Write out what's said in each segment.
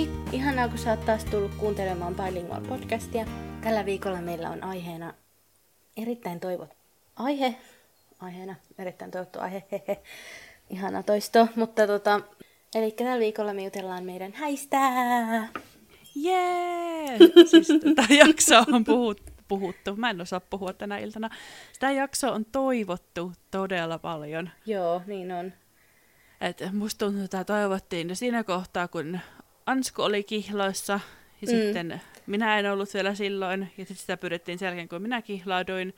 Hei! Ihanaa, kun sä oot taas tullut kuuntelemaan Bilingual podcastia. Tällä viikolla meillä on aiheena erittäin toivot... Aihe? Aiheena erittäin toivottu aihe. Hehe. Ihana toisto. Mutta tota... Eli tällä viikolla me jutellaan meidän häistä. Jee! Siis tätä jaksoa on puhuttu, puhuttu. Mä en osaa puhua tänä iltana. Sitä jaksoa on toivottu todella paljon. Joo, niin on. Et musta tuntuu, että tätä toivottiin siinä kohtaa, kun Ansku oli kihloissa. Ja mm. sitten minä en ollut vielä silloin. Ja sitten sitä pyydettiin sen jälkeen, kun minä kihlauduin.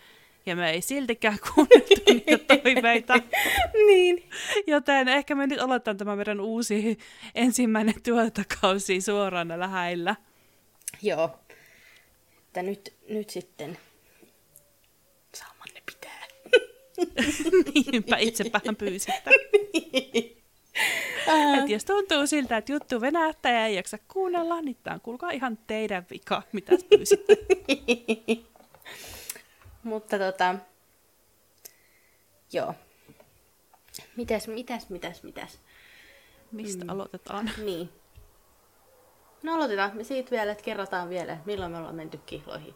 Ja me ei siltikään kuunneltu niitä toiveita. niin. Joten ehkä me nyt aloitetaan tämä meidän uusi ensimmäinen tuotokausi suoraan lähellä. Joo. Että nyt, nyt sitten saamanne pitää. Niinpä itsepäähän pyysitte. Et jos tuntuu siltä, että juttu venähtää ja ei jaksa kuunnella, niin tämä on kuulkaa ihan teidän vika, mitä pyysitte. Mutta tota, joo. Mitäs, mitäs, mitäs, mitäs? Mistä mm. aloitetaan? Niin. No aloitetaan me siitä vielä, että kerrotaan vielä, milloin me ollaan menty kihloihin.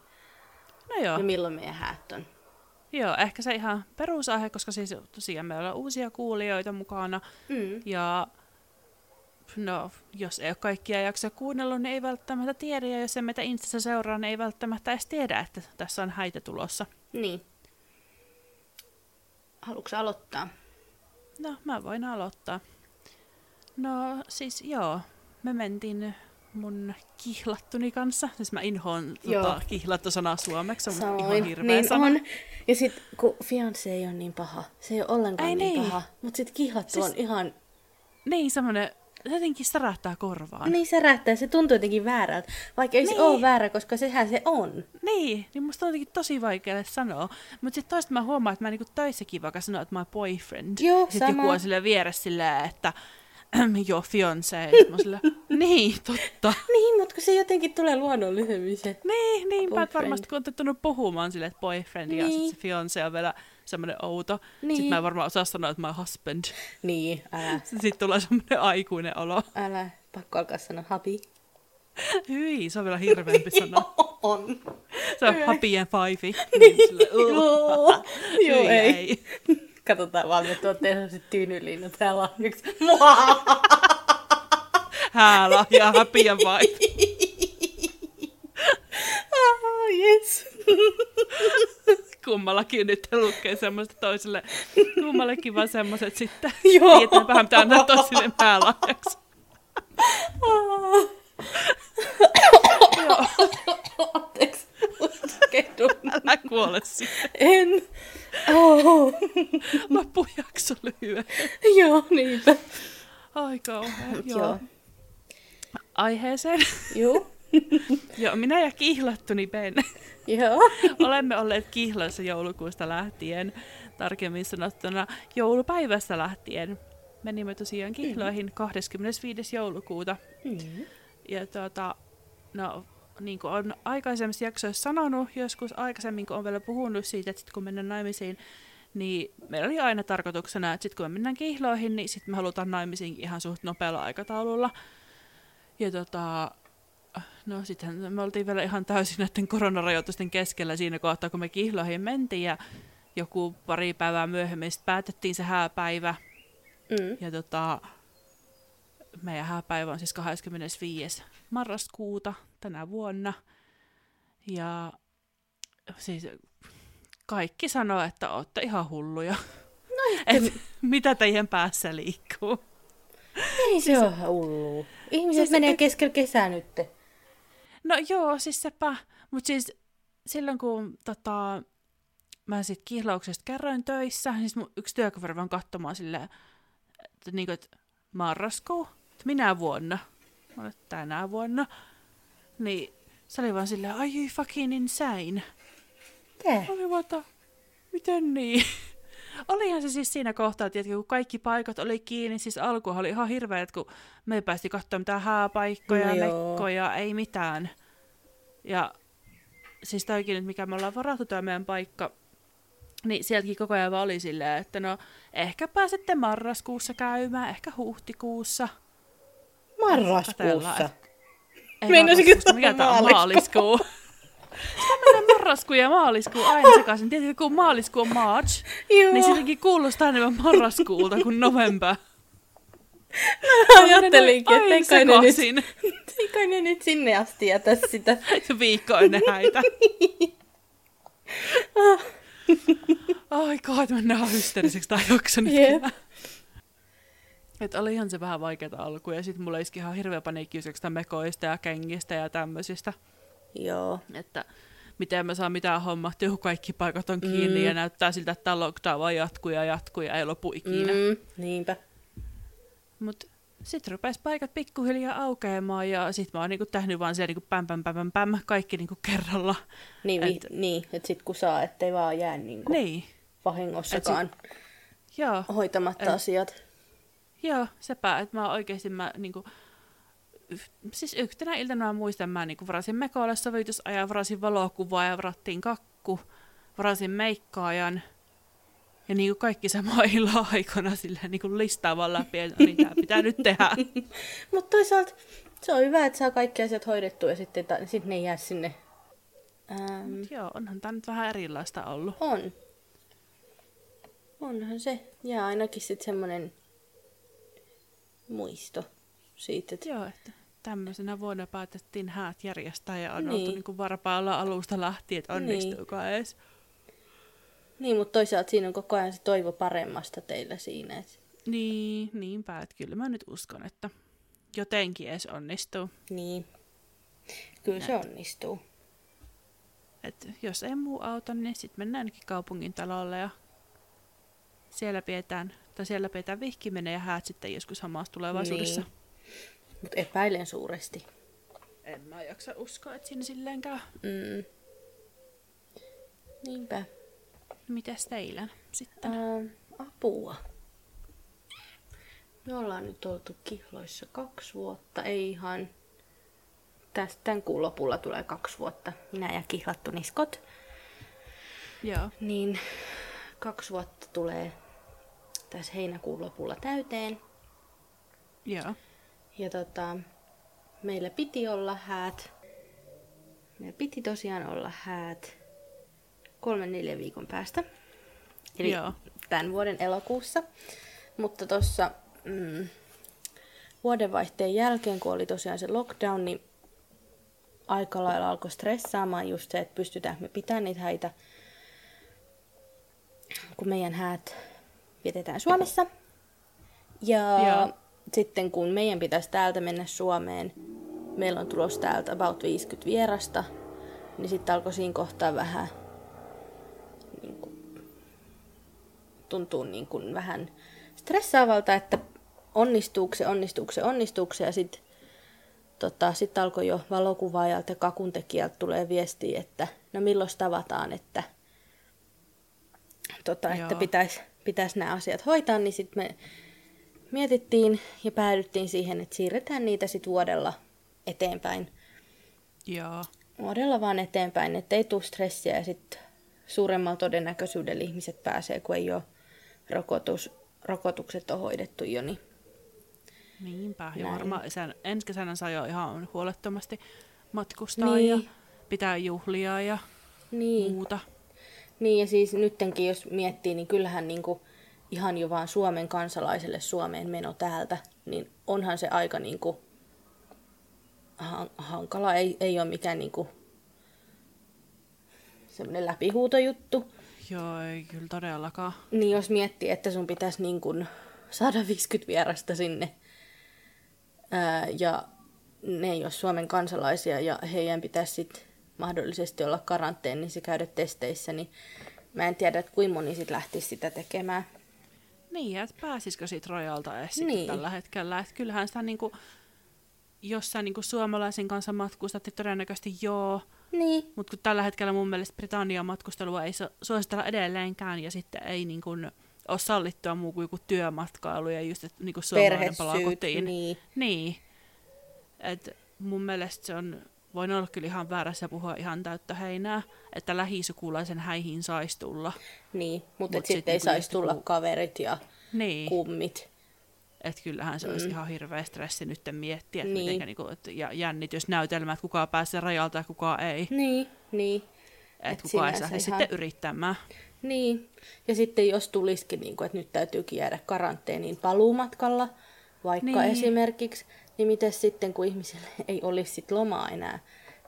No joo. Ja milloin meidän häät on. Joo, ehkä se ihan perusaihe, koska siis tosiaan meillä on uusia kuulijoita mukana. Mm. Ja no, jos ei ole kaikkia jaksa kuunnellut, niin ei välttämättä tiedä. Ja jos ei meitä Instassa seuraa, niin ei välttämättä edes tiedä, että tässä on häitä tulossa. Niin. Haluatko aloittaa? No, mä voin aloittaa. No, siis joo, me mentiin mun kihlattuni kanssa. Siis mä inhoon tota, kihlattu sanaa suomeksi, se on ihan hirveä niin sana. On. Ja sit kun fiance ei ole niin paha, se ei ole ollenkaan Ei niin, niin. paha. Mut sit kihlattu Siis- on ihan, Niin, semmonen, se jotenkin särähtää korvaan. niin särähtää, se tuntuu jotenkin väärältä. Vaikka ei se Niin. ole väärä, koska sehän se on. Niin, niin musta on jotenkin tosi vaikea sanoa. Mutta sitten toista mä huomaan, että mä niinku töissäkin vaikka sanon, että my boyfriend. Joo, sitten joku on sille vieressä silleen, että joo, fiancé. Silleen, niin, totta. Niin, mutta kun se jotenkin tulee luonnollisemmin se. Niin, niinpä, että varmasti kun on tottunut puhumaan silleen, että boyfriend ja Niin. sitten se fiancé on vielä semmoinen outo. Niin. Sitten mä en varmaan osaa sanoa, että my husband. Niin, älä, Sitten tulee semmoinen aikuinen olo. älä, pakko alkaa sanoa happy. Hyi, se on vielä hirveämpi sana. On. Se on happy and fivey. Niin, silleen, "Ugh." Joo, Hyi, ei. Katsotaan vaan, me tuotte sellaiset tyynyliinat täällä lahjaksi. Häälä ja happy and fivey. Ah, yes. kummallakin nyt lukee semmoista toiselle, kummallekin vaan semmoiset sitten. Joo. Tietää vähän mitä antaa toisille päälahjaksi. Joo, Kehdun. älä kuole sitten. En. Oh. Loppujakso lyhyen. Joo, niinpä. Ai kauhean. Joo. Joo. Aiheeseen. Joo. Joo, minä ja kihlattuni Ben. Joo. Olemme olleet kihloissa joulukuusta lähtien, tarkemmin sanottuna joulupäivästä lähtien. Menimme tosiaan kihloihin 25. joulukuuta. Mm. Ja tuota, no, niin kuin on aikaisemmissa jaksoissa sanonut, joskus aikaisemmin, kun on vielä puhunut siitä, että sit kun mennään naimisiin, niin meillä oli aina tarkoituksena, että sitten kun me mennään kihloihin, niin sitten me halutaan naimisiin ihan suht nopealla aikataululla. Ja tota, no sitten me oltiin vielä ihan täysin näiden koronarajoitusten keskellä siinä kohtaa, kun me kihloihin mentiin ja joku pari päivää myöhemmin sit päätettiin se hääpäivä. Mm. Ja tota, meidän hääpäivä on siis 25. marraskuuta tänä vuonna. Ja siis kaikki sanoo, että olette ihan hulluja. No, Et, mitä teidän päässä liikkuu? Ei se ole hullu. Ihmiset Siis menee keskellä kesää nyt. No joo, siis sepä. Mutta siis silloin kun tota, mä sit kihlauksesta kerroin töissä, niin mun yksi työkaveri vaan katsomaan silleen, että, niinku, että marraskuu, että minä vuonna, mä että tänä vuonna, niin se oli vaan silleen, are you fucking insane? Tää. Mä olin vaan, että miten niin? Olihan se siis siinä kohtaa, että kun kaikki paikat oli kiinni, siis alkuhan oli ihan hirveä, että kun me ei päästi katsoa mitään hääpaikkoja, No mekkoja, ei mitään. Ja siis toikin nyt, mikä me ollaan varattu tämä meidän paikka, niin sieltäkin koko ajan vaan oli silleen, että no ehkä pääsette marraskuussa käymään, ehkä huhtikuussa. Marraskuussa. Meinasinko marraskuusta, mikä sanoa tää on maaliskuu? Sitten mennään marraskuu ja maaliskuu aina sekaisin. Tietenkin kun maaliskuu on March, Joo. niin sittenkin kuulostaa enemmän marraskuulta kuin november. Ajattelinkin, että ei kai, ne nyt, ei kai ne nyt sinne asti jätä sitä. Viikko ennen häitä. Ai kohta mennään ihan hysteeriseksi tää jakso nyt kyllä. Et oli ihan se vähän vaikeata alku ja sitten mulla iski ihan hirveä paniikki mekoista ja kengistä ja tämmöisistä. Joo. Että miten mä saan mitään hommattua, kun kaikki paikat on kiinni Mm. ja näyttää siltä, että tämä lockdown vaan jatkuu ja jatkuu ja ei lopu ikinä. Mm. Niinpä. Mutta sitten rupesi paikat pikkuhiljaa aukeamaan ja sitten mä oon niinku tehnyt vaan siellä niinku päm, päm, päm, päm, päm, kaikki niinku kerralla. Niin, vi, Et- niin että sit kun saa, ettei vaan jää niinku Niin, vahingossakaan joo. hoitamatta Et- asiat. Joo, sepä, että mä oikeesti mä niinku, yh- siis yhtenä iltana mä muistan, mä niinku varasin mekoille sovitusajan, varasin valokuvaa ja varattiin kakku, varasin meikkaajan. Ja niinku kaikki sama illan aikana silleen niinku listaa vaan läpi, että no niin tää pitää nyt tehdä. Mutta toisaalta se on hyvä, että saa kaikki asiat hoidettua ja sitten ta- sit ne ei jää sinne. Ähm, Joo, onhan tää nyt vähän erilaista ollut. on. Onhan se. Ja ainakin sitten semmoinen muisto siitä, että Joo, että tämmöisenä vuonna päätettiin häät järjestää ja on Niin. oltu niinku varpaalla alusta lähtien, että onnistuuko edes. Niin, mutta toisaalta siinä on koko ajan se toivo paremmasta teillä siinä. Et, Niin, niinpä, että kyllä mä nyt uskon, että jotenkin edes onnistuu. niin. Kyllä se onnistuu. Et jos ei muu auta, niin sitten mennään ainakin kaupungin talolle ja siellä pidetään, tai siellä pidetään vihkiminen ja häät sitten joskus samassa tulevaisuudessa. Niin. Mutta epäilen suuresti. En mä jaksa uskoa, että siinä silleen käy. Mm. Niinpä. Mitäs teillä sitten? Ää, apua. Me ollaan nyt oltu kihloissa kaksi vuotta, ei ihan. Tästä tämän kuun lopulla tulee kaksi vuotta. Minä ja kihlattu niskot. Joo. Niin kaksi vuotta tulee tässä heinäkuun lopulla täyteen. Joo. Ja tota, meillä piti olla häät. Meillä piti tosiaan olla häät kolmen neljän viikon päästä. Eli Joo. tämän vuoden elokuussa. Mutta tuossa mm, vuodenvaihteen jälkeen, kun oli tosiaan se lockdown, niin aika lailla alkoi stressaamaan just se, että pystytään me pitämään niitä häitä, kun meidän häät vietetään Suomessa. Ja Joo. sitten kun meidän pitäisi täältä mennä Suomeen, meillä on tulossa täältä about 50 vierasta, niin sitten alkoi siinä kohtaa vähän niin kuin, tuntuu niin kuin vähän stressaavalta, että onnistuuko se, onnistuuko se, onnistuuko se, ja sitten tota, sit alkoi jo valokuvaajalta ja kakuntekijältä tulee viestiä, että no milloin tavataan, että, tota, että pitäisi pitäis nämä asiat hoitaa, niin sitten me mietittiin ja päädyttiin siihen, että siirretään niitä sitten vuodella eteenpäin. Joo. Vuodella vaan eteenpäin, ettei tule stressiä ja sitten suuremmalla todennäköisyydellä ihmiset pääsee, kun ei ole rokotus, rokotukset on hoidettu jo. Niin. Niinpä. Ja varmaan ensi kesänä saa jo ihan huolettomasti matkustaa Niin. ja pitää juhlia ja Niin. muuta. Niin, ja siis nyttenkin jos miettii, niin kyllähän niinku ihan jo vaan Suomen kansalaiselle Suomeen meno täältä, niin onhan se aika niinku han- hankala. Ei, ei ole mikään niinku semmoinen läpihuutojuttu. Joo, ei kyllä todellakaan. Niin jos miettii, että sun pitäisi niin kun saada 50 vierasta sinne ää, ja ne ei ole Suomen kansalaisia ja heidän pitäisi sit mahdollisesti olla karanteenissa käydä testeissä, niin mä en tiedä, että kuinka moni sit lähtisi sitä tekemään. Niin, ja et pääsisikö siitä rojalta edes niin. Tällä hetkellä. Et kyllähän sitä niinku, jos sä niinku suomalaisen kanssa matkustat, niin todennäköisesti joo. Niin. Mutta kun tällä hetkellä mun mielestä Britannian matkustelua ei su- suositella edelleenkään, ja sitten ei niinku ole sallittua muu kuin joku työmatkailu ja just, että niinku suomalainen palaa kotiin. niin. Niin. Et mun mielestä se on, voin olla kyllä ihan väärässä ja puhua ihan täyttä heinää, että lähisukulaisen häihin saisi tulla. Niin, mutta Mut Mut sit sitten ei niinku saisi tulla joku- kaverit ja Niin. kummit. Että kyllähän se mm. olisi ihan hirveä stressi nyt miettiä, että Niin. niinku, et, ja jännitysnäytelmä, että kuka pääsee rajalta ja kuka ei. Niin, niin. Että Et kuka ei lähde ihan- sitten yrittämään. Niin. Ja sitten jos tulisikin, niin kuin, että nyt täytyykin jäädä karanteeniin paluumatkalla, vaikka niin. esimerkiksi, niin miten sitten, kun ihmisillä ei olisi sit lomaa enää,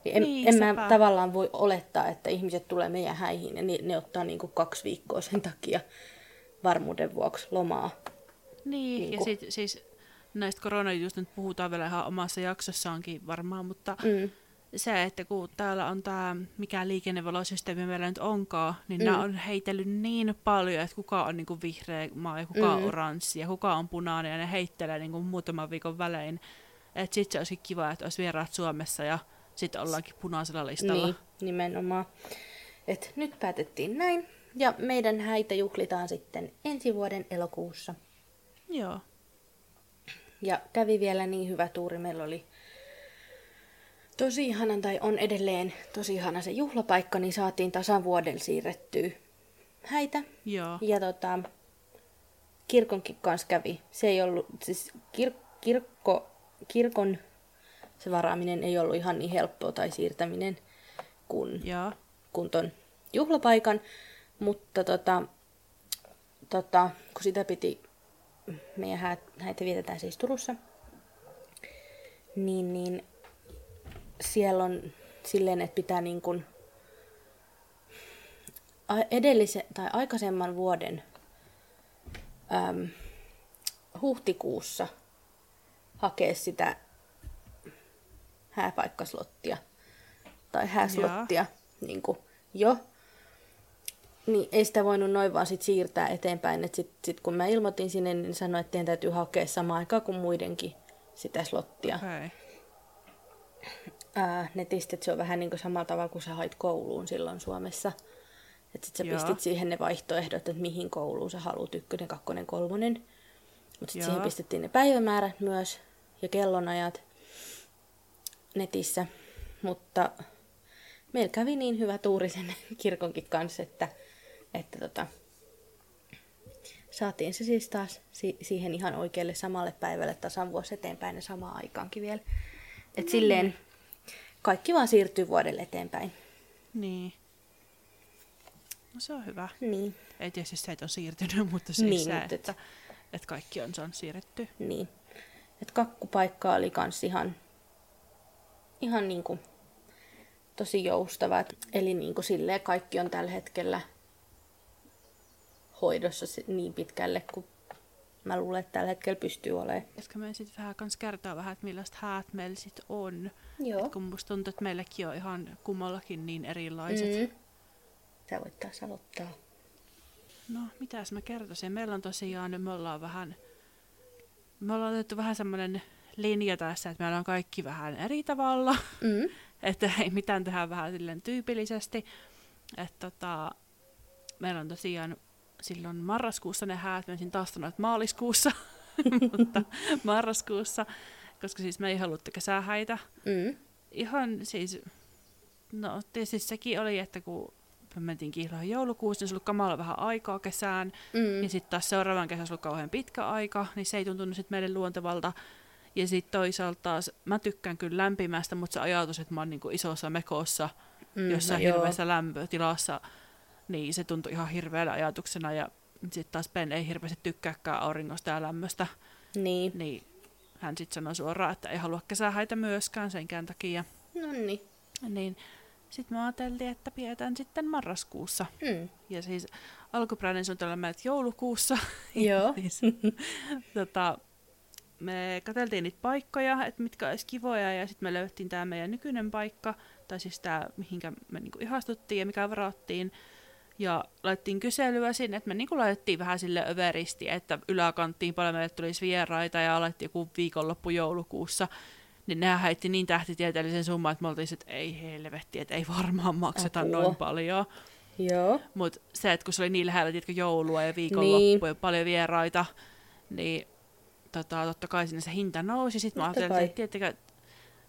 niin en, Niin, en sepä. mä tavallaan voi olettaa, että ihmiset tulee meidän häihin ja ni- ne ottaa niin kuin kaksi viikkoa sen takia varmuuden vuoksi lomaa. Niin, ja Niinku. sit, siis näistä koronajutuista nyt puhutaan vielä ihan omassa jaksossaankin varmaan, mutta Mm. Se, että kun täällä on tämä, mikä liikennevalosysteemi meillä nyt onkaan, niin mm. Nämä on heitellyt niin paljon, että kuka on niinku vihreä maa ja kuka on Mm. oranssi ja kuka on punainen ja ne heittelee niinku muutaman viikon välein. Että sit se olisi kiva, että olisi vieraat Suomessa ja sitten ollaankin punaisella listalla. Niin, nimenomaan. Et nyt päätettiin näin. Ja meidän häitä juhlitaan sitten ensi vuoden elokuussa. Joo. Ja kävi vielä niin hyvä tuuri. Meillä oli tosi ihana, tai on edelleen tosi ihana se juhlapaikka, niin saatiin tasan vuodella siirrettyä häitä. Joo. Ja tota, kirkonkin kanssa kävi. Se ei ollut, siis kir, kirkko, kirkon se varaaminen ei ollut ihan niin helppoa tai siirtäminen kuin Joo. kuin ton juhlapaikan, mutta tota, tota, kun sitä piti, meidän häitä vietetään siis Turussa, niin, niin siellä on silleen, että pitää niin kuin edellisen tai aikaisemman vuoden äm, huhtikuussa hakea sitä hääpaikkaslottia tai hääslottia niin kuin jo. Niin ei sitä voinut noin vaan sit siirtää eteenpäin. Et sit, sit kun mä ilmoitin sinne, niin sanoin, että teidän täytyy hakea samaan aikaan kuin muidenkin sitä slottia Okay. Ää, netistä. Et se on vähän niin kuin samalla tavalla kuin sä hait kouluun silloin Suomessa. Että sit sä Joo. pistit siihen ne vaihtoehdot, että mihin kouluun sä haluat, ykkönen, kakkonen, kolmonen. Mutta sitten siihen pistettiin ne päivämäärät myös ja kellonajat netissä. Mutta meillä kävi niin hyvä tuuri sen kirkonkin kanssa, että, että tota, saatiin se siis taas si- siihen ihan oikealle samalle päivälle tasan vuosi eteenpäin ja samaan aikaankin vielä. Et silleen kaikki vaan siirtyy vuodelle eteenpäin. Niin. No se on hyvä. Niin, Ei tietysti se, että on siirtynyt, mutta siis Niin, se, mutta että, että kaikki on, se on siirretty. niin. Et kakkupaikka oli kans ihan, ihan niinku tosi joustava. Et- Eli niinku silleen kaikki on tällä hetkellä hoidossa niin pitkälle, kuin mä luulen, että tällä hetkellä pystyy olemaan. Pitäisikö me sitten vähän kans kertoa vähän, että millaista häät meillä sit on. Joo. Et kun musta tuntuu, että meilläkin on ihan kummallakin niin erilaiset. Mm. Sä voit taas aloittaa. No, mitäs mä kertoisin? Meillä on tosiaan, me ollaan vähän, me ollaan otettu vähän semmoinen linja tässä, että meillä on kaikki vähän eri tavalla. Mm. että ei mitään tehdä vähän silleen tyypillisesti. Että tota, meillä on tosiaan silloin marraskuussa ne häät, mä olisin taas sanonut, että maaliskuussa, mutta marraskuussa, koska siis me ei haluttu kesähäitä. Mm. Ihan siis, no tietysti sekin oli, että kun me mentiin kihloihin joulukuussa, niin se oli kamala vähän aikaa kesään, Mm. ja sitten taas seuraavan kesän se oli kauhean pitkä aika, niin se ei tuntunut sitten meille luontevalta. Ja sitten toisaalta taas, mä tykkään kyllä lämpimästä, mutta se ajatus, että mä oon niinku isossa mekossa, Mm, jossain no hirveässä lämpötilassa, niin se tuntui ihan hirveänä ajatuksena. Ja sitten taas Ben ei hirveästi tykkääkään auringosta ja lämmöstä, Niin. niin hän sitten sanoi suoraan, että ei halua kesähäitä myöskään senkään takia. No niin. Niin sitten me ajateltiin, että pidetään sitten marraskuussa. Mm. Ja siis alkuperäinen suunnitelma meidät joulukuussa. Joo. siis, tota, me katseltiin niitä paikkoja, että mitkä olisi kivoja, ja sitten me löydettiin tämä meidän nykyinen paikka, tai siis tämä, mihinkä me niinku ihastuttiin ja mikä varattiin. Ja laitettiin kyselyä sinne, että me niinku laitettiin vähän sille överisti, että yläkanttiin paljon meille tulisi vieraita ja alettiin joku viikonloppu joulukuussa. Niin nehän heitti niin tähtitieteellisen summan, että me oltiin, että ei helvetti, että ei varmaan makseta Apua. noin paljon. Joo. Mutta se, että kun se oli niin lähellä tiedätkö, joulua ja viikonloppu Niin. ja paljon vieraita, niin tota, totta kai sinne se hinta nousi. Sitten mä ajattelin, että tiettäkö,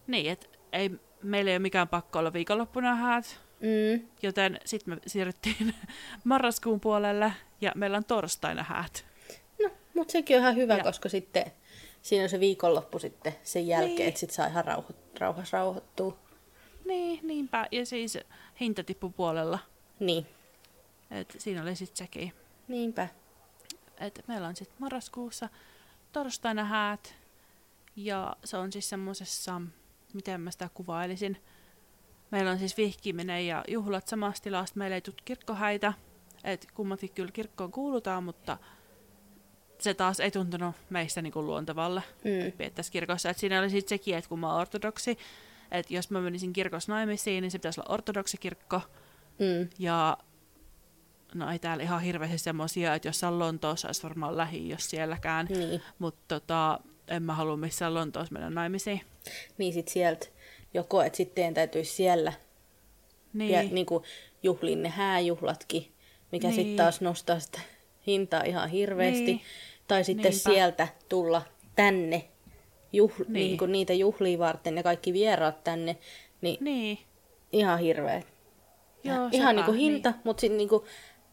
niin, että ei, meillä ei ole mikään pakko olla viikonloppuna häät, Mm. joten sitten me siirryttiin marraskuun puolelle ja meillä on torstaina häät. Mutta sekin on ihan hyvä, Ja- koska sitten siinä on se viikonloppu sitten sen jälkeen, Niin. että sit saa ihan rauho, rauhassa rauhoittua. Niin, niinpä. Ja siis hinta puolella. Niin, Et siinä oli sitten sekin. niinpä. Et meillä on sitten marraskuussa torstaina häät. Ja se on siis semmosessa, miten mä sitä kuvailisin. Meillä on siis vihkiminen ja juhlat samasta tilasta. Meillä ei tule kirkkohäitä. Et kummatkin kyllä kirkkoon kuulutaan, mutta se taas ei tuntunut meistä niinku luontavalle Mm. viettäisi kirkossa. Et siinä oli sitten sekin, että kun mä oon ortodoksi, että jos mä menisin kirkossa naimisiin, niin se pitäisi olla ortodoksikirkko. Mm. Ja no ei täällä ihan hirveästi semmosia, että jossain Lontoossa olisi varmaan lähi, jos sielläkään. Niin. Mutta tota, en mä halua missään Lontoossa mennä naimisiin. Niin sit sieltä joko, että sitten täytyisi siellä Niin, ja niin kuin juhliin ne hääjuhlatkin, mikä Niin. sitten taas nostaa sitä hintaa ihan hirveästi. Niin. Tai sitten Niinpä. sieltä tulla tänne juhl, niin. Niin. Kuin niitä juhlia varten ja kaikki vieraat tänne, niin niin. ihan hirveä. Joo, ihan sepä, niin kuin hinta, niin. mutta sitten niin kuin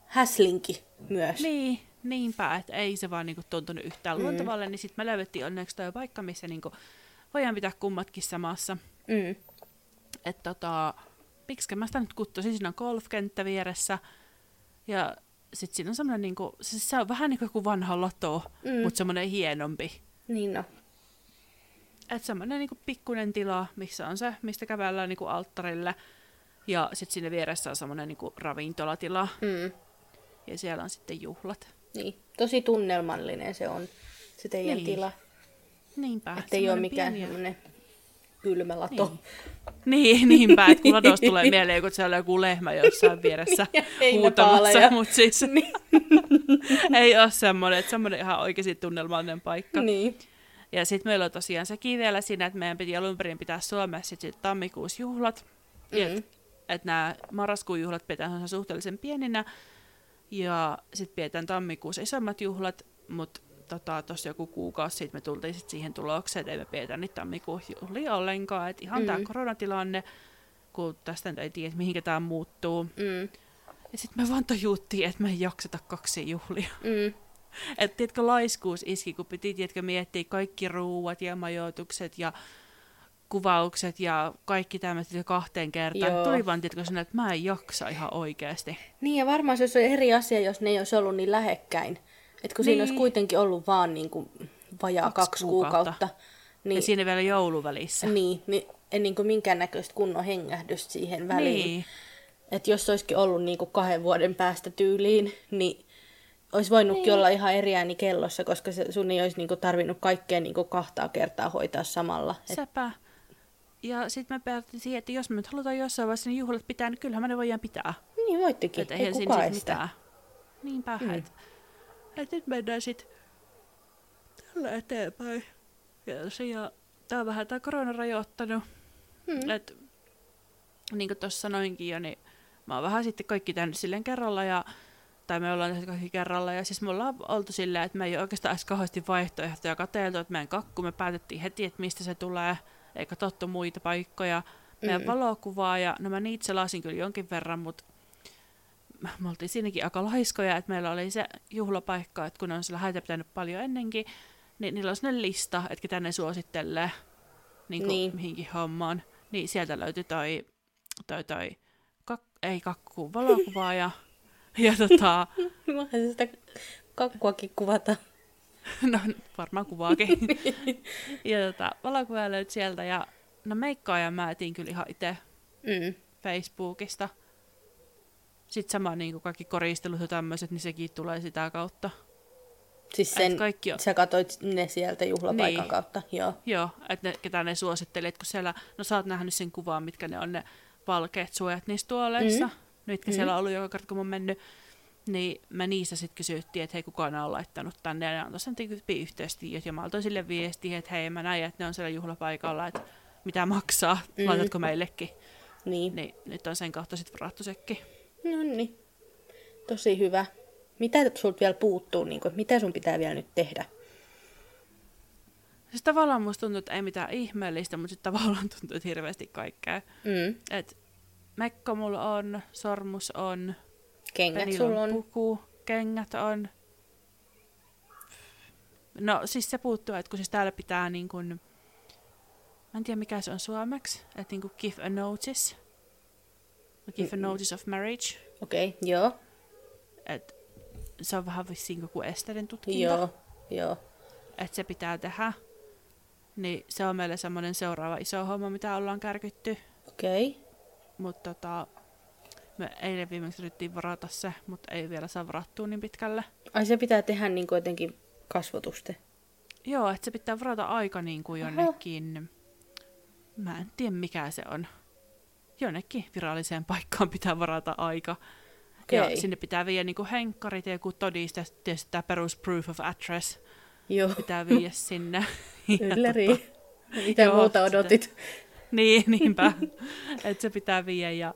häslinki myös. Niin, niinpä, että ei se vaan niinku tuntunut yhtään mm. luontavalle, niin sitten me löydettiin onneksi toi paikka, missä niinku voidaan pitää kummatkin samassa. Mm. että tota, miksi mä sitä nyt kuttosin, siinä on golfkenttä vieressä ja sitten siinä on semmoinen, niinku, se, se on vähän niin kuin joku vanha lato, Mm. mutta semmoinen hienompi. Niin no. Että semmoinen niinku pikkunen tila, missä on se, mistä kävellään niinku alttarille. Ja sitten siinä vieressä on semmoinen niinku ravintolatila Mm. ja siellä on sitten juhlat. Niin. Tosi tunnelmallinen se on, se teidän Niin. tila. Niinpä. Että ei ole mikään semmoinen kylmä lato. Niin. Niin, niinpä, että kun ladosta tulee mieleen, kun siellä on joku lehmä jossain vieressä Niin, huutamassa, mutta siis Niin. ei ole semmoinen, että semmoinen ihan oikeasti tunnelmallinen paikka. niin. Ja sitten meillä on tosiaan sekin vielä siinä, että meidän piti alun perin pitää Suomessa sit, sit tammikuussa juhlat. Mm. Mm. Että et nämä marraskuun juhlat pidetään suhteellisen pieninä. Ja sitten pidetään tammikuussa isommat juhlat, mutta tota, tuossa joku kuukausi sitten me tultiin sit siihen tulokseen, että ei me pidetä niitä tammikuun juhlia ollenkaan. Että ihan mm. tämä koronatilanne, kun tästä ei tiedä, että mihinkä tämä muuttuu. Mm. Ja sitten me vaan tajuttiin, että me ei jakseta kaksi juhlia. Mm. Et tiedätkö, laiskuus iski, kun piti tiedätkö, miettiä kaikki ruuat ja majoitukset ja kuvaukset ja kaikki tämmöiset kahteen kertaan. Joo. Tuli vaan, tiedätkö, sinne, että mä en jaksa ihan oikeasti. Niin ja varmaan se olisi eri asia, jos ne ei olisi ollut niin lähekkäin. Et kun niin. siinä olisi Niin. kuitenkin ollut vaan niin kuin vajaa Kaksi kaksi, kuukautta. kuukautta. Niin. Ja siinä vielä jouluvälissä. niin, niin ei niin kuin minkäännäköistä kunnon hengähdystä siihen väliin. Niin. Että jos olisikin ollut niin kuin kahden vuoden päästä tyyliin, niin olisi voinutkin niin. olla ihan eri ääni kellossa, koska se, sun ei olisi niin kuin tarvinnut kaikkea niin kuin kahtaa kertaa hoitaa samalla. Et, Sepä. Ja sitten me päätettiin siihen, että jos me nyt halutaan jossain vaiheessa niin juhlat pitää, niin kyllähän me ne voidaan pitää. niin voittikin, Että ei kukaan sit estä. mitään. Niinpä, mm. että et nyt mennään sitten tällä eteenpäin. Ja tosiaan, tää on vähän tää korona rajoittanut. Mm. Et, niin kuin tuossa sanoinkin jo, niin mä oon vähän sitten kaikki tehnyt silleen kerralla ja tai me ollaan tehty kaikki kerralla, ja siis me ollaan oltu silleen, että me ei oikeastaan edes kauheasti vaihtoehtoja katseltu, että meidän kakku, me päätettiin heti, että mistä se tulee, eikä tottu muita paikkoja, meidän Mm. valokuvaa, ja no mä niitä selasin kyllä jonkin verran, mutta me oltiin siinäkin aika laiskoja, että meillä oli se juhlapaikka, että kun ne on siellä häitä pitänyt paljon ennenkin, niin niillä on sellainen lista, että ketä ne suosittelee niin kuin Niin. mihinkin hommaan. Niin sieltä löytyi toi, toi, toi kak, ei kakku, valokuvaa ja, ja tota, Voihan sitä kakkuakin kuvata. no varmaan kuvaakin. ja tota, valokuvaa löytyi sieltä ja no meikkaajan mä etin kyllä ihan itse Mm. Facebookista. Sitten sama niin kuin kaikki koristelut ja tämmöiset, niin sekin tulee sitä kautta. Siis Et sen, kaikki on- sä katsoit ne sieltä juhlapaikan Niin. kautta, joo. Joo, että ne, ketä ne suositteli, että kun siellä, no sä oot nähnyt sen kuvan, mitkä ne on ne valkeat suojat niissä tuoleissa, mm. Mitkä Mm. siellä on ollut joka kerta, kun mä oon mennyt, niin mä niistä sitten kysyttiin, että hei, kukaan on laittanut tänne, ja ne antoi sen yhteystiedot, ja mä antoin sille viestiä, että hei, mä näin, että ne on siellä juhlapaikalla, että mitä maksaa. Mm. laitatko meillekin, Niin. niin nyt on sen kautta sitten varattu sekin. No niin. Tosi hyvä. Mitä sulta vielä puuttuu? Niin kuin, mitä sun pitää vielä nyt tehdä? Siis tavallaan musta tuntuu, että ei mitään ihmeellistä, mutta sitten tavallaan tuntuu, että hirveästi kaikkea. Mm. Et mekko mulla on, sormus on, Kengät sulla on. puku, kengät on. No siis se puuttuu, että kun siis täällä pitää niin kuin, mä en tiedä mikä se on suomeksi, että niin kuin give a notice. Give a notice of marriage. Okei, okay, joo. Et se on vähän vissiin kuin esteiden tutkinta. Joo, joo. Että se pitää tehdä. Niin se on meille semmoinen seuraava iso homma, mitä ollaan kärkytty. Okei. Okay. Mutta tota, me eilen viimeksi yritettiin varata se, mutta ei vielä saa varattua niin pitkälle. Ai se pitää tehdä niin kuin jotenkin kasvotusten. Joo, että se pitää varata aika niin kuin jonnekin, mä en tiedä mikä se on. Jonnekin viralliseen paikkaan pitää varata aika. Okay. Ja sinne pitää viedä niin kuin henkkarit ja joku todiste, tietysti tämä perus proof of address Joo. pitää viedä sinne. Ylläri. Tota, Mitä joo, muuta odotit? Sitä, niin, niinpä. että se pitää viedä ja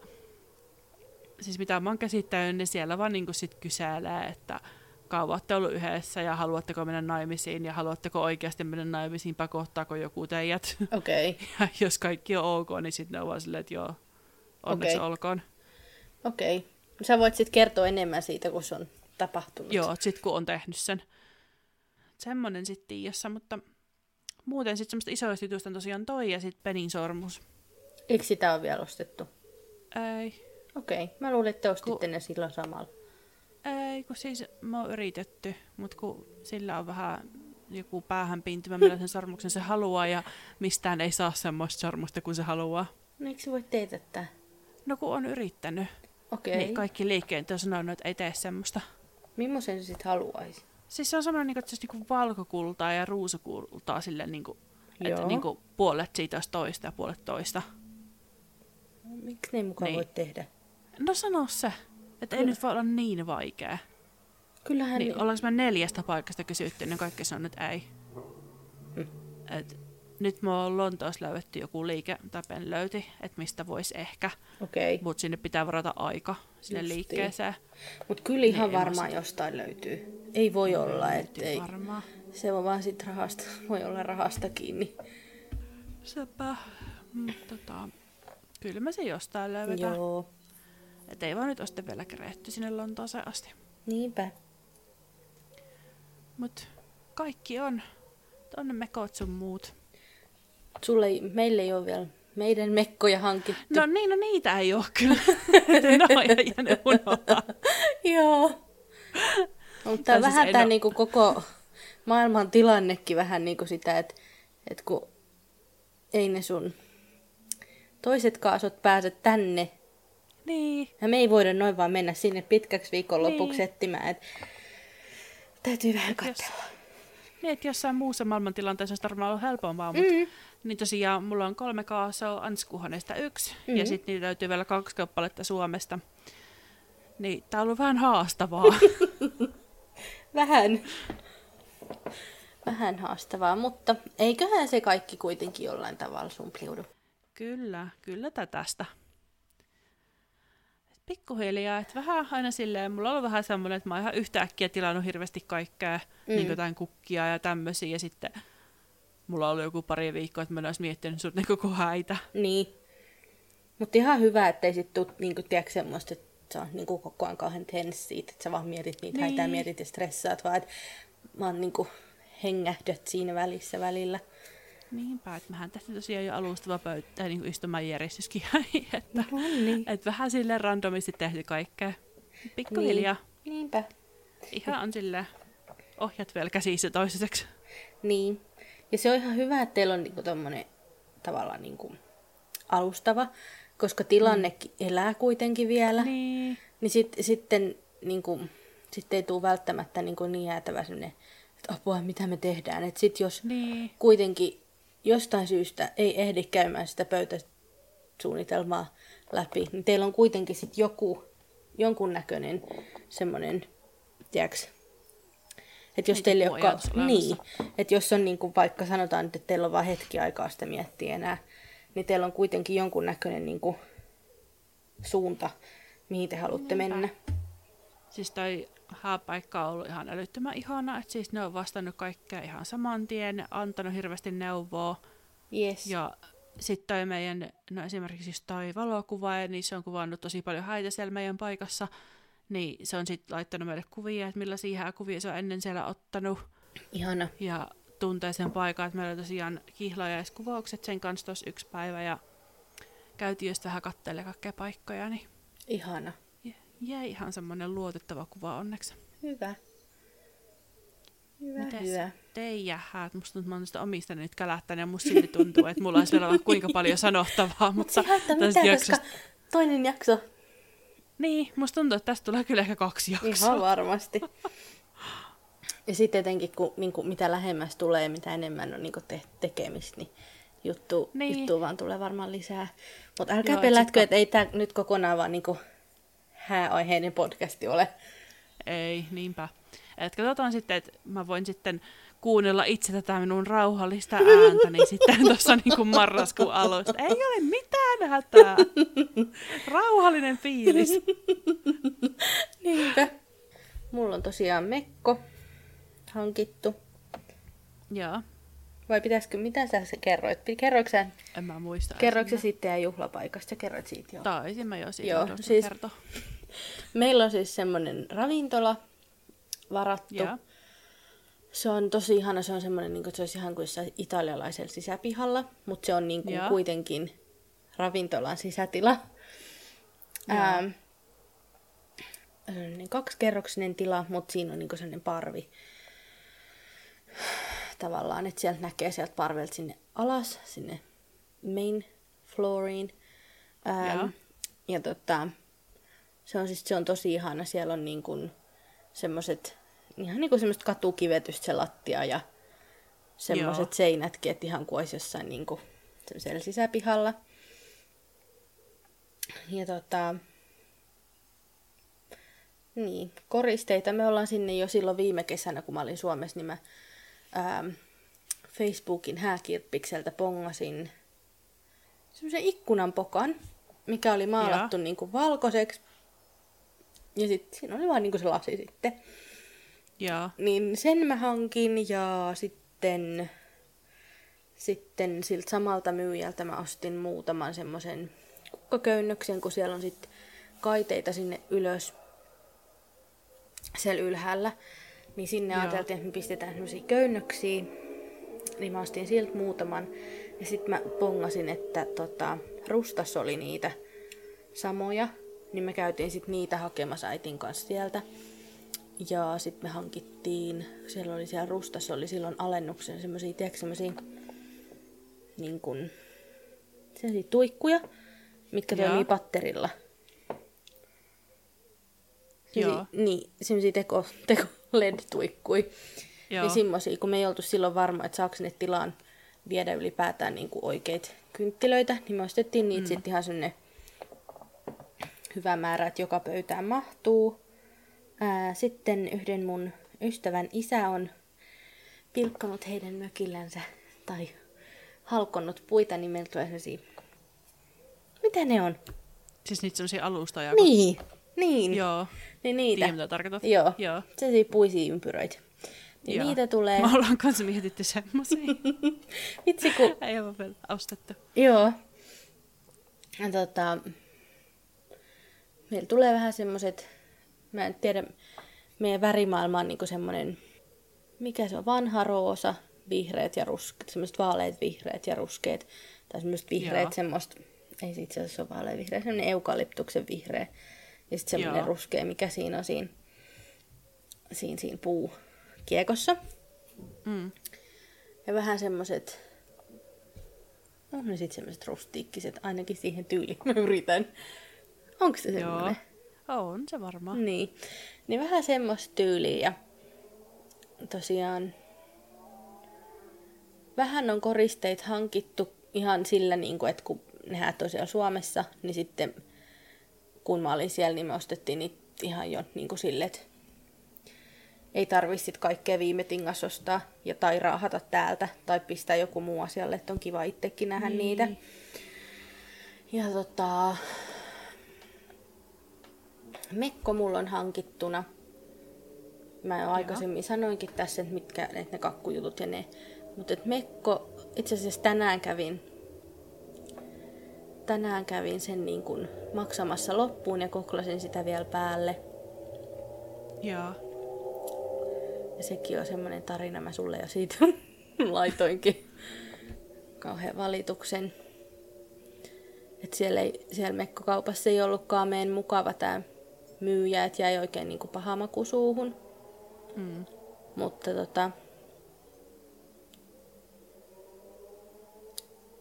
siis mitä mä oon käsittänyt, niin siellä vaan niin sit kyselee, että kauan olette ollut yhdessä ja haluatteko mennä naimisiin ja haluatteko oikeasti mennä naimisiin, pakottaako joku teidät. Okei. Okay. Ja jos kaikki on ok, niin sitten ne on vaan silleen, että joo, onneksi okay. olkoon. Okei. Okay. Sä voit sitten kertoa enemmän siitä, kun se on tapahtunut. Joo, sitten kun on tehnyt sen. Semmoinen sitten tiedossa, mutta muuten sitten semmoista isoista jutuista on tosiaan toi ja sitten Penin sormus. Eikö sitä ole vielä ostettu? Ei. Okei, okay. mä luulin, että ostitte ku... ne silloin samalla. Ei, kun siis mä oon yritetty, mutta kun sillä on vähän joku päähän pintymä, millä sen sormuksen se haluaa, ja mistään ei saa semmoista sormusta kuin se haluaa. No eikö se voi teetättää? No kun on yrittänyt. Okei. Okay. Niin kaikki liikkeet on sanonut, että ei tee semmoista. Millaisen se sitten haluaisi? Siis se on semmoinen, niin että se niinku valkokultaa ja ruusukultaa sille, niin kuin, että niin kuin puolet siitä olisi toista ja puolet toista. Miksi ne mukaan niin. voi tehdä? No sano se, että ei nyt voi olla niin vaikea. Kyllähän... Niin, ollaanko me neljästä paikasta kysytty, niin kaikki sanoo, että ei. Mm. Et, nyt me on Lontoossa löydetty joku liike, tai Ben löyti, että mistä voisi ehkä. Okay. Mutta sinne pitää varata aika sinne Justiin. liikkeeseen. Mutta kyllä ihan niin varmaan sit... jostain löytyy. Ei voi no, olla, että ei. Varmaan. Se on vaan sit rahasta, voi olla rahasta kiinni. Sepä. Mm, tota, kyllä me se jostain löydetään. Joo. Että ei vaan nyt ole sitten vielä kerätty sinne Lontooseen asti. Niinpä. Mut kaikki on. Tonne mekot sun muut. Sulle ei, meille ei ole vielä meidän mekkoja hankittu. No niin, no niitä ei ole kyllä. no on jäänyt unohtaa. Joo. Mutta siis vähän tämä niinku koko maailman tilannekin vähän niinku sitä, että et kun ei ne sun toiset kaasot pääse tänne, niin. Ja me ei voida noin vaan mennä sinne pitkäksi viikonlopuksi niin. etsimään. Et täytyy vähän katsella. Niin, että jossain muussa maailmantilanteessa olisi varmaan ollut helpompaa, mutta mm. Niin tosiaan mulla on kolme kaasoa, Anskuhoneesta yksi, mm. ja sitten niitä löytyy vielä kaksi kappaletta Suomesta. Niin tää on ollut vähän haastavaa. vähän. Vähän haastavaa, mutta eiköhän se kaikki kuitenkin jollain tavalla sumpliudu. Kyllä, kyllä tästä pikkuhiljaa, että vähän aina silleen, mulla on ollut vähän semmoinen, että mä oon ihan yhtäkkiä tilannut hirveästi kaikkea, mm. niin jotain kukkia ja tämmöisiä, ja sitten mulla ollut joku pari viikkoa, että mä en miettinyt sut koko häitä. Niin. Mutta ihan hyvä, ettei sit tuu niinku, tiedätkö, semmoista, että sä oot niinku koko ajan kauhean tenssiit, että sä vaan mietit niitä niin. häitä ja mietit ja stressaat, vaan että vaan niinku hengähdät siinä välissä välillä. Niinpä, että mähän tehtiin tosiaan jo alustava pöytä, niin istumaan järjestyskin, että, no niin. että vähän sille randomisti tehty kaikkea. Pikkuhiljaa. Niin. Niinpä. Ihan on sille ohjat vielä käsissä toiseksi. Niin. Ja se on ihan hyvä, että teillä on niinku tommonen tavallaan niinku alustava, koska tilannekin mm. elää kuitenkin vielä. Niin. Niin sit, sitten niinku, sit ei tule välttämättä niinku niin jäätävä sellainen, että apua, mitä me tehdään. Että sit jos niin. kuitenkin jostain syystä ei ehdi käymään sitä pöytäsuunnitelmaa läpi, niin teillä on kuitenkin sitten joku, jonkunnäköinen semmoinen, tiedätkö, että jos niin, teillä ei ole, niin, että jos on niin kuin vaikka sanotaan, että teillä on vain hetki aikaa sitä miettiä enää, niin teillä on kuitenkin jonkunnäköinen niin kuin suunta, mihin te haluatte Niinpä. mennä. Siis toi hääpaikka on ollut ihan älyttömän ihana, että siis ne on vastannut kaikkea ihan saman tien, antanut hirveästi neuvoa. Yes. Ja sitten toi meidän, no esimerkiksi siis toi valokuva, niin se on kuvannut tosi paljon häitä siellä meidän paikassa, niin se on sitten laittanut meille kuvia, että millaisia kuvia se on ennen siellä ottanut. Ihana. ja tuntee sen paikan, että meillä oli tosiaan kihlajaiskuvaukset sen kanssa tuossa yksi päivä ja käytiin just vähän kattelemaan kaikkea paikkoja, niin Ihana. jä- jäi ihan semmoinen luotettava kuva onneksi. Hyvä. Hyvä, Mites hyvä. teijä häät? Musta tuntuu, että mä oon omista nyt kälähtänyt ja musta silti tuntuu, että mulla olisi vielä vaikka kuinka paljon sanottavaa, Mutta mutta se haittaa mitään, jaksosta... koska toinen jakso. Niin, musta tuntuu, että tästä tulee kyllä ehkä kaksi jaksoa. Ihan varmasti. Ja sitten jotenkin, kun, niin kuin, mitä lähemmäs tulee, mitä enemmän on niin kuin te- tekemistä, niin juttu, Niin. juttu vaan tulee varmaan lisää. Mutta älkää Joo, et pelätkö, sit- että ei tämä nyt kokonaan vaan niin kuin hääaiheinen podcasti ole. Ei, niinpä. Et katsotaan sitten, että mä voin sitten kuunnella itse tätä minun rauhallista ääntäni sitten tuossa niin marraskuun alusta. Ei ole mitään hätää. Rauhallinen fiilis. Niinpä. Mulla on tosiaan mekko hankittu. Joo, Vai pitäisikö, mitä sä kerroit? Kerroitko sä, en mä muista. kerroitko sä sitten ja juhlapaikasta? Kerroit siitä jo. Taisin mä jo siitä Joo, Joo, siis- kertoa. Meillä on siis semmoinen ravintola varattu. Joo. Se on tosi ihana, se on semmoinen, niin kuin, että se olisi ihan kuin italialaisella sisäpihalla, mutta se on niin kuin Joo. kuitenkin ravintolan sisätila. Ähm, niin kaksikerroksinen tila, mutta siinä on niin sellainen parvi tavallaan, että sieltä näkee sieltä parvelta sinne alas, sinne main flooriin. Ähm, Joo. ja tota, se on siis se on tosi ihana. Siellä on niin kuin semmoset, ihan niin kuin semmoista katukivetystä se lattia ja semmoiset seinätkin, että ihan kuin olisi jossain niin kuin semmoisella sisäpihalla. Ja tota, niin, koristeita. Me ollaan sinne jo silloin viime kesänä, kun mä olin Suomessa, niin mä ää, Facebookin hääkirppikseltä pongasin semmoisen ikkunanpokan, mikä oli maalattu niin kuin valkoiseksi. Ja sitten siinä oli vaan niin kuin se lasi sitten. Joo, Niin sen mä hankin ja sitten, sitten siltä samalta myyjältä mä ostin muutaman semmoisen kukkaköynnöksen, kun siellä on sitten kaiteita sinne ylös siellä ylhäällä. Niin sinne Joo. ajateltiin, että me pistetään semmoisia köynnöksiä. Niin mä ostin siltä muutaman. Ja sitten mä pongasin, että tota, Rustas oli niitä samoja. Niin me käytiin sitten niitä hakemassa äitin kanssa sieltä. Ja sitten me hankittiin, siellä oli siellä Rustassa oli silloin alennuksen semmoisia, tiedätkö semmoisia niin kuin, semmosia tuikkuja, mitkä Joo. toimii patterilla. Joo. Semmosia, niin, semmoisia teko, teko LED-tuikkui. joo, Niin semmosia, kun me ei oltu silloin varma, että saako sinne tilaan viedä ylipäätään niin kuin oikeita kynttilöitä, niin me ostettiin niitä mm. sitten ihan semmoinen hyvä määrä, että joka pöytään mahtuu. Ää, sitten yhden mun ystävän isä on pilkkonut heidän mökillänsä tai halkonnut puita, tulee sellaisia... Mitä ne on? siis niitä semmosia alustoja. Niin, niin. Joo, Niin niitä. tiedän mitä tarkoitat. Joo. Joo. Sellaisia puisia ympyröitä. Niin Joo. niitä tulee. Me ollaan kanssa mietitty semmosia. Vitsi kun Ei ole vielä ostettu. Joo. Ja tota, meillä tulee vähän semmoset, mä en tiedä, meidän värimaailma on niinku semmonen, mikä se on, vanha roosa, vihreät ja ruskeat, semmoiset vaaleat vihreät ja ruskeat, tai semmoiset vihreät, Joo. semmoista, ei se itse asiassa ole vaalean vihreä, semmoinen eukalyptuksen vihreä, ja sitten semmoinen Joo. ruskea, mikä siinä on siinä, siinä, siinä puukiekossa. Mm. Ja vähän semmoset, on ne sitten semmoset rustiikkiset, ainakin siihen tyyliin mä yritän. Onko se Joo. On se varmaan. Niin. Niin vähän semmoista tyyliä ja tosiaan vähän on koristeita hankittu ihan sillä, niin kuin, että kun ne häät on siellä Suomessa, niin sitten kun mä olin siellä, niin me ostettiin niitä ihan jo niin kuin sille, että ei tarvi sit kaikkea viime tingas ostaa ja tai raahata täältä tai pistää joku muu asialle, että on kiva itsekin nähdä niin. niitä. Ja tota, Mekko mulla on hankittuna. Mä jo aikaisemmin sanoinkin tässä, että mitkä että ne kakkujutut ja ne. Mutta Mekko, itse asiassa tänään kävin, tänään kävin sen niin kuin maksamassa loppuun ja koklasin sitä vielä päälle. Joo. Ja sekin on semmoinen tarina, mä sulle jo siitä laitoinkin kauhean valituksen. Että siellä, ei, siellä mekkokaupassa ei ollutkaan meidän mukava tämä myyjä, että jäi oikein niinku paha maku suuhun. Mm. Mutta tota...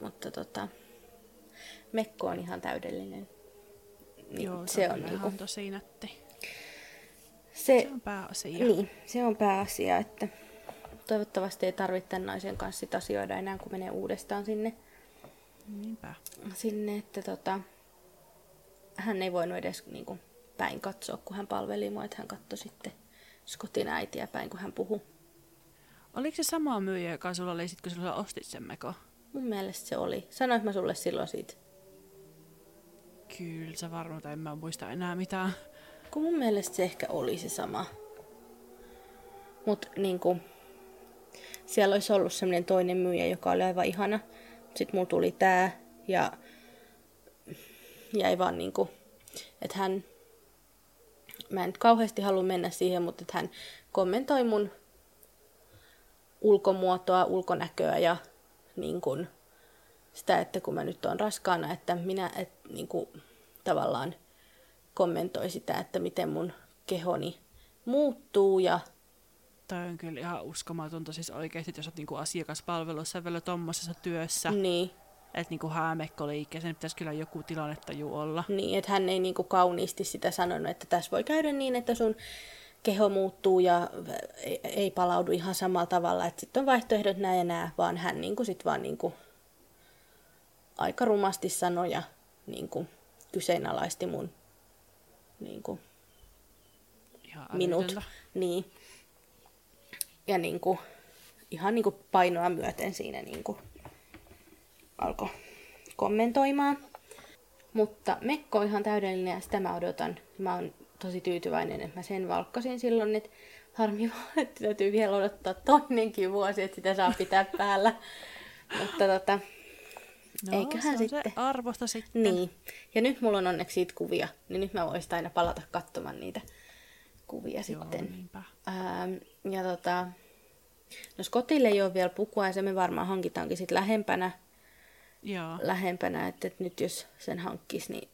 Mutta tota... Mekko on ihan täydellinen. Niin Joo, se on kyllä niinku... ihan tosi nätti. Se, Se on pääasia. niin, se on pääasia, että toivottavasti ei tarvitse tämän naisen kanssa sit asioida enää, kun menee uudestaan sinne, Niinpä. sinne että tota, hän ei voinut edes niin kuin, päin katsoa, kun hän palveli mua, että hän katsoi sitten Scottin äitiä päin, kun hän puhui. Oliko se sama myyjä, joka sulla oli kun sulla ostit sen meko? Mun mielestä se oli. Sanoinko mä sulle silloin siitä? Kyllä, se varmaan, en mä muista enää mitään. Kun mun mielestä se ehkä oli se sama. Mut niinku, siellä olisi ollut semmoinen toinen myyjä, joka oli aivan ihana. Sitten mulla tuli tää ja jäi vaan niinku, että hän, mä en nyt kauheasti halua mennä siihen, mutta että hän kommentoi mun ulkomuotoa, ulkonäköä ja niin kuin, sitä, että kun mä nyt oon raskaana, että minä et, niin kuin, tavallaan kommentoi sitä, että miten mun kehoni muuttuu ja Toi on kyllä ihan uskomatonta. Siis oikeasti, että jos olet niinku asiakaspalvelussa ja vielä tommosessa työssä, niin, että niinku häämekkoliikkeessä, niin pitäisi kyllä joku tilannetaju olla. niin, että hän ei niin kuin kauniisti sitä sanonut, että tässä voi käydä niin, että sun keho muuttuu ja ei, palaudu ihan samalla tavalla, että sitten on vaihtoehdot näin ja nää, vaan hän niin kuin sit vaan niin kuin aika rumasti sanoi ja niin kuin kyseenalaisti mun niin kuin Ihan minut. älytöntä. Niin. Ja niin kuin, ihan niin kuin painoa myöten siinä niin kuin alkoi kommentoimaan. Mutta Mekko on ihan täydellinen ja sitä mä odotan. Mä oon tosi tyytyväinen, että mä sen valkkasin silloin, että harmi vaan, että täytyy vielä odottaa toinenkin vuosi, että sitä saa pitää päällä. Mutta tota, No, Eiköhän se sitten. se arvosta sitten. niin. Ja nyt mulla on onneksi siitä kuvia, niin nyt mä voisin aina palata katsomaan niitä kuvia Joo, sitten. niinpä. Ähm, ja tota, no Scottille ei ole vielä pukua ja se me varmaan hankitaankin sitten lähempänä, Joo. lähempänä että, että nyt jos sen hankkisi, niin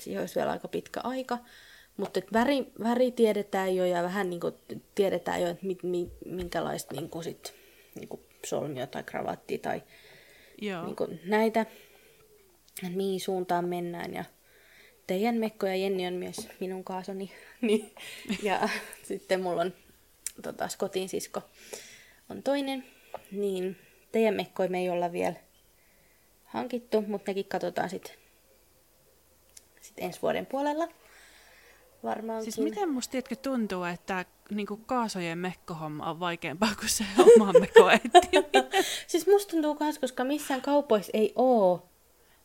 siihen olisi vielä aika pitkä aika. Mutta väri, väri tiedetään jo ja vähän niin tiedetään jo, että mit, mi, minkälaista niin sit, niin solmio tai kravatti tai Joo. niin kuin näitä, mihin suuntaan mennään. Ja teidän Mekko ja Jenni on myös minun kaasoni. Niin. Ja sitten mulla on tota, Skotin sisko on toinen. Niin teidän Mekkoja me ei olla vielä hankittu, mutta nekin katsotaan sitten sit ensi vuoden puolella. Varmaankin. Siis miten musta tiedätkö tuntuu, että niinku kaasojen mekkohomma on vaikeampaa kuin se oman mekko. Siis musta tuntuu kans, koska missään kaupoissa ei oo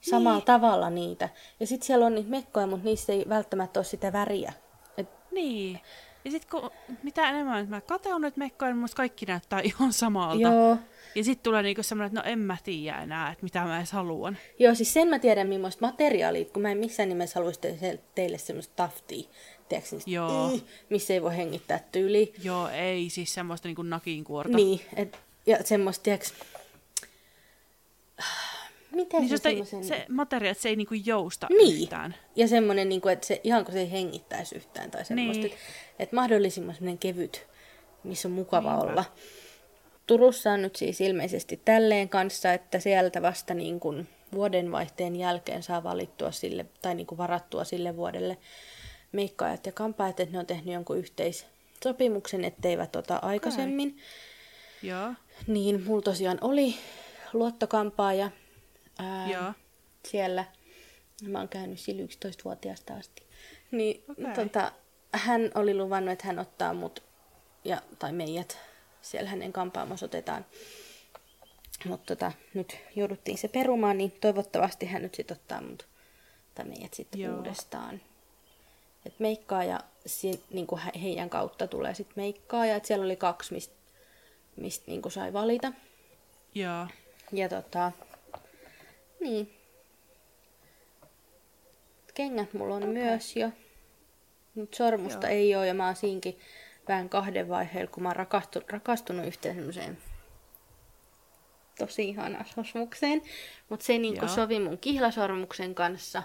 samalla Niin. tavalla niitä. Ja sit siellä on niitä mekkoja, mutta niissä ei välttämättä ole sitä väriä. Et, niin. Ja sit kun, mitä enemmän mä katson nyt mekkoja, niin musta kaikki näyttää ihan samalta. joo. Ja sit tulee niinku semmoinen, että no en mä tiedä enää, että mitä mä edes haluan. joo, siis sen mä tiedän, millaista materiaalia, kun mä en missään nimessä haluaisi te- teille semmoista taftia, tiedätkö, Joo. "Ih", missä ei voi hengittää tyyli. Joo, ei siis semmoista niinku nakinkuorta. Niin, et, ja semmoista, tiedätkö, miten Niin se, se, semmoisen... se materiaali, että se ei niinku jousta Niin. yhtään. Ja semmoinen, niin kuin, että se, ihan kuin se ei hengittäisi yhtään tai semmoista. Niin. Että, että mahdollisimman semmoinen kevyt, missä on mukava Niinpä. olla. Turussa on nyt siis ilmeisesti tälleen kanssa, että sieltä vasta niin kuin vuodenvaihteen jälkeen saa valittua sille, tai niin kuin varattua sille vuodelle meikkaajat ja kampaajat, että ne on tehnyt jonkun yhteissopimuksen, etteivät ota aikaisemmin. Joo, Niin, mulla tosiaan oli luottokampaaja ää, joo. siellä. Mä oon käynyt sillä 11-vuotiaasta asti. Niin Okei. tota, hän oli luvannut, että hän ottaa mut, ja, tai meidät, siellä hänen kampaamassa otetaan. Mutta tota, nyt jouduttiin se perumaan, niin toivottavasti hän nyt sitten ottaa mut, tai meidät sitten Joo. uudestaan. Et meikkaa ja si, niinku he, heidän kautta tulee sitten meikkaa, ja et siellä oli kaksi, mistä mist niinku sai valita. Joo. Ja tota, niin. Kengät mulla on okay. myös jo. Nyt sormusta Joo. ei ole ja mä oon siinkin vähän kahden vaiheella, kun mä oon rakastunut, yhteen semmoiseen tosi ihanaan sormukseen. Mutta se ei niinku sovi mun kihlasormuksen kanssa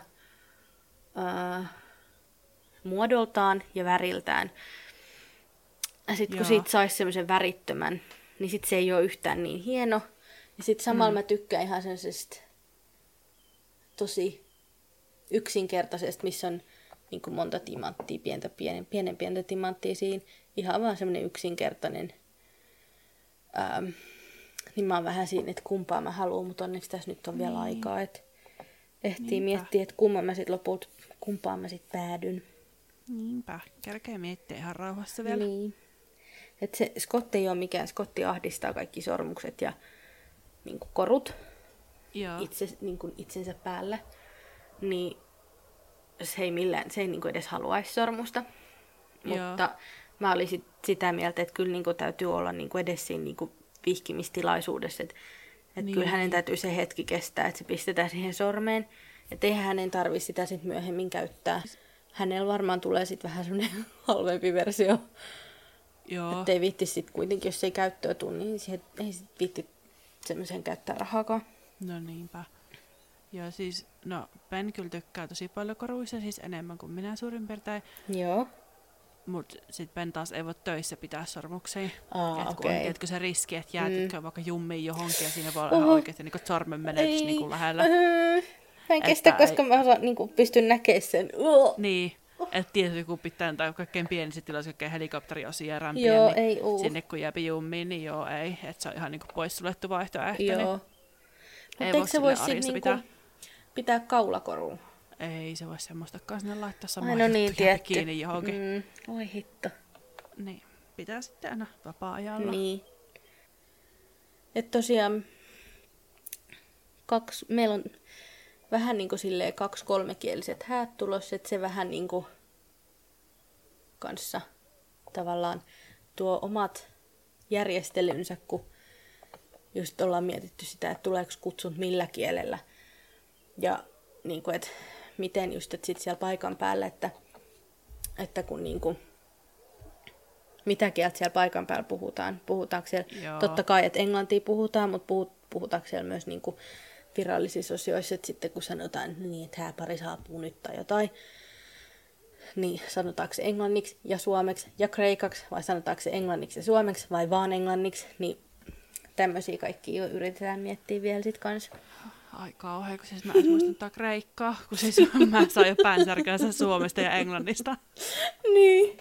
öö, muodoltaan ja väriltään. Ja sitten kun Joo. siitä saisi semmoisen värittömän, niin sit se ei ole yhtään niin hieno. Ja sitten samalla mm. mä tykkään ihan semmoisesta tosi yksinkertaisesta, missä on niin kuin monta timanttia, pientä, pienen, pienen pientä timanttia siinä. Ihan vaan semmoinen yksinkertainen. Ähm, niin mä oon vähän siinä, että kumpaa mä haluan, mutta onneksi tässä nyt on vielä Niin. aikaa, että ehtii Niinpä. miettiä, että kumman mä sitten lopulta, kumpaan mä sitten päädyn. Niinpä. Kerkee miettiä ihan rauhassa vielä. Niin. Et se Scott ei ole mikään, Scotti ahdistaa kaikki sormukset ja niin korut Joo. itse, niin itsensä päällä, niin se ei, millään, se ei niin kuin edes haluaisi sormusta. Joo. Mutta mä olin sit sitä mieltä, että kyllä niin kuin täytyy olla niin kuin edes siinä niin kuin vihkimistilaisuudessa. Että et Niin. kyllä hänen täytyy se hetki kestää, että se pistetään siihen sormeen. Että eihän hänen tarvi sitä sitten myöhemmin käyttää. Hänellä varmaan tulee sitten vähän semmoinen halvempi versio. Joo. Että ei viitti sitten kuitenkin, jos ei käyttöä tule, niin siihen, ei sit viitti semmoisen käyttää rahaakaan. No niinpä. Ja siis, no Ben kyllä tykkää tosi paljon koruissa, siis enemmän kuin minä suurin piirtein. Joo. Mutta sit Ben taas ei voi töissä pitää sormuksia. Aa, Et kun okei. on, tiedätkö, se riski, että jäät Mm. vaikka jummiin johonkin ja siinä voi olla Oho. oikeasti niin sormen menetys niin lähellä. Öö, mä en Että kestä, ei- koska mä osaan, niin kuin, pystyn näkemään sen. Uo. Niin, että tietysti kun pitää tai kaikkein pienissä tiloissa kaikkein helikopteriosia ja rämpiä, Joo, niin ei uu. sinne kun jääpi jummiin, niin joo ei. Että se on ihan niin kuin poissuljettu vaihtoehto. Joo. Niin Mutta ei eikö voi se arjessa sitten pitää. Pitää kaulakoruun? Ei se voi semmoistakaan sinne laittaa samaa Ai no niin, tiedätkö. kiinni johonkin. Mm. Oi hitto. Niin, pitää sitten aina vapaa-ajalla. Niin. Että tosiaan kaksi, meillä on vähän niin kuin silleen kaksi kolmekieliset häät tulossa, että se vähän niin kuin kanssa tavallaan tuo omat järjestelynsä, kun just ollaan mietitty sitä, että tuleeko kutsut millä kielellä. Ja niin kuin, että miten just, että sit siellä paikan päällä, että, että kun niin kuin, mitä kieltä siellä paikan päällä puhutaan. Puhutaanko siellä, Joo. totta kai, että englantia puhutaan, mutta puhut, puhutaanko siellä myös niin kuin virallisissa osioissa, että sitten kun sanotaan niin, että hää pari saapuu nyt tai jotain, niin sanotaanko se englanniksi ja suomeksi ja kreikaksi, vai sanotaanko se englanniksi ja suomeksi, vai vaan englanniksi, niin tämmöisiä kaikki jo yritetään miettiä vielä sit kanssa. Ai kauhean, kun siis mä en muista ottaa kreikkaa, kun siis mä saan jo päänsärkänsä Suomesta ja Englannista. Niin.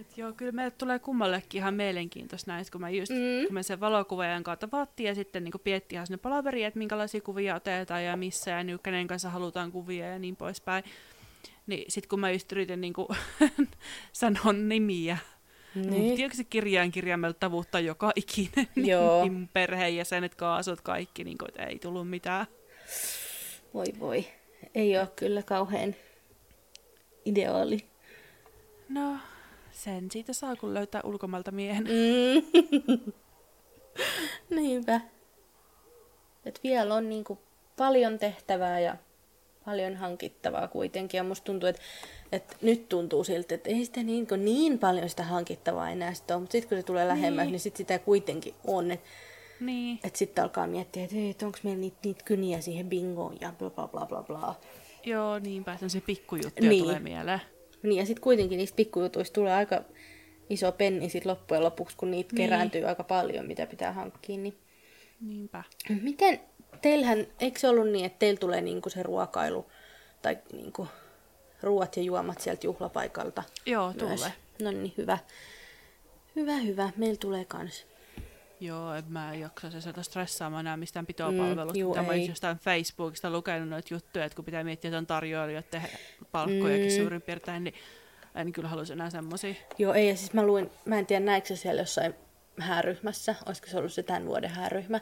Et joo, kyllä meille tulee kummallekin ihan mielenkiintoista näistä, kun mä just, Mm. kun me sen valokuvaajan kautta vaattiin ja sitten niin piettiin ihan sinne palaveriin, että minkälaisia kuvia otetaan ja missä ja niin, kenen kanssa halutaan kuvia ja niin poispäin. Niin sit kun mä just yritin niin kuin, sanoa nimiä, niin. Tiedätkö se kirjaan kirjaimelta tavuttaa joka ikinen, Joo. niin perheenjäsenet, kaasut, kaikki, niin kuin, että ei tullut mitään. Voi voi. Ei ole kyllä kauhean ideaali. No, sen siitä saa, kun löytää ulkomailta miehen. Mm. Niinpä. Et vielä on niinku paljon tehtävää ja paljon hankittavaa kuitenkin. Ja musta tuntuu, että et nyt tuntuu siltä, että ei sitä niin, niin paljon sitä hankittavaa enää sit ole. Mutta sitten kun se tulee lähemmäs, niin, Niin. sit sitä kuitenkin on. Että Niin. et sitten alkaa miettiä, että, et onko meillä niitä, niitä kyniä siihen bingoon ja bla bla bla bla bla. Joo, niinpä, se pikkujuttuja Niin. tulee mieleen. Niin ja sitten kuitenkin niistä pikkujutuista tulee aika iso penni sit loppujen lopuksi, kun niitä niin. kerääntyy aika paljon, mitä pitää hankkia. Niin Niinpä. Miten, teillähän, eikö se ollut niin, että teillä tulee niinku se ruokailu tai niinku ruuat ja juomat sieltä juhlapaikalta? Joo, myös? tulee. No niin, hyvä. Hyvä, hyvä. Meillä tulee kans. Joo, en mä jaksa se sieltä stressaamaan enää mistään pitopalvelusta. Mm, juu, mitä mä ei. oon jostain Facebookista lukenut noita juttuja, että kun pitää miettiä jotain tarjoilijoiden palkkojakin Mm. suurin piirtein, niin en kyllä haluaisi enää semmosia. Joo, ei, ja siis mä luin, mä en tiedä näikö siellä jossain hääryhmässä, olisiko se ollut se tämän vuoden hääryhmä,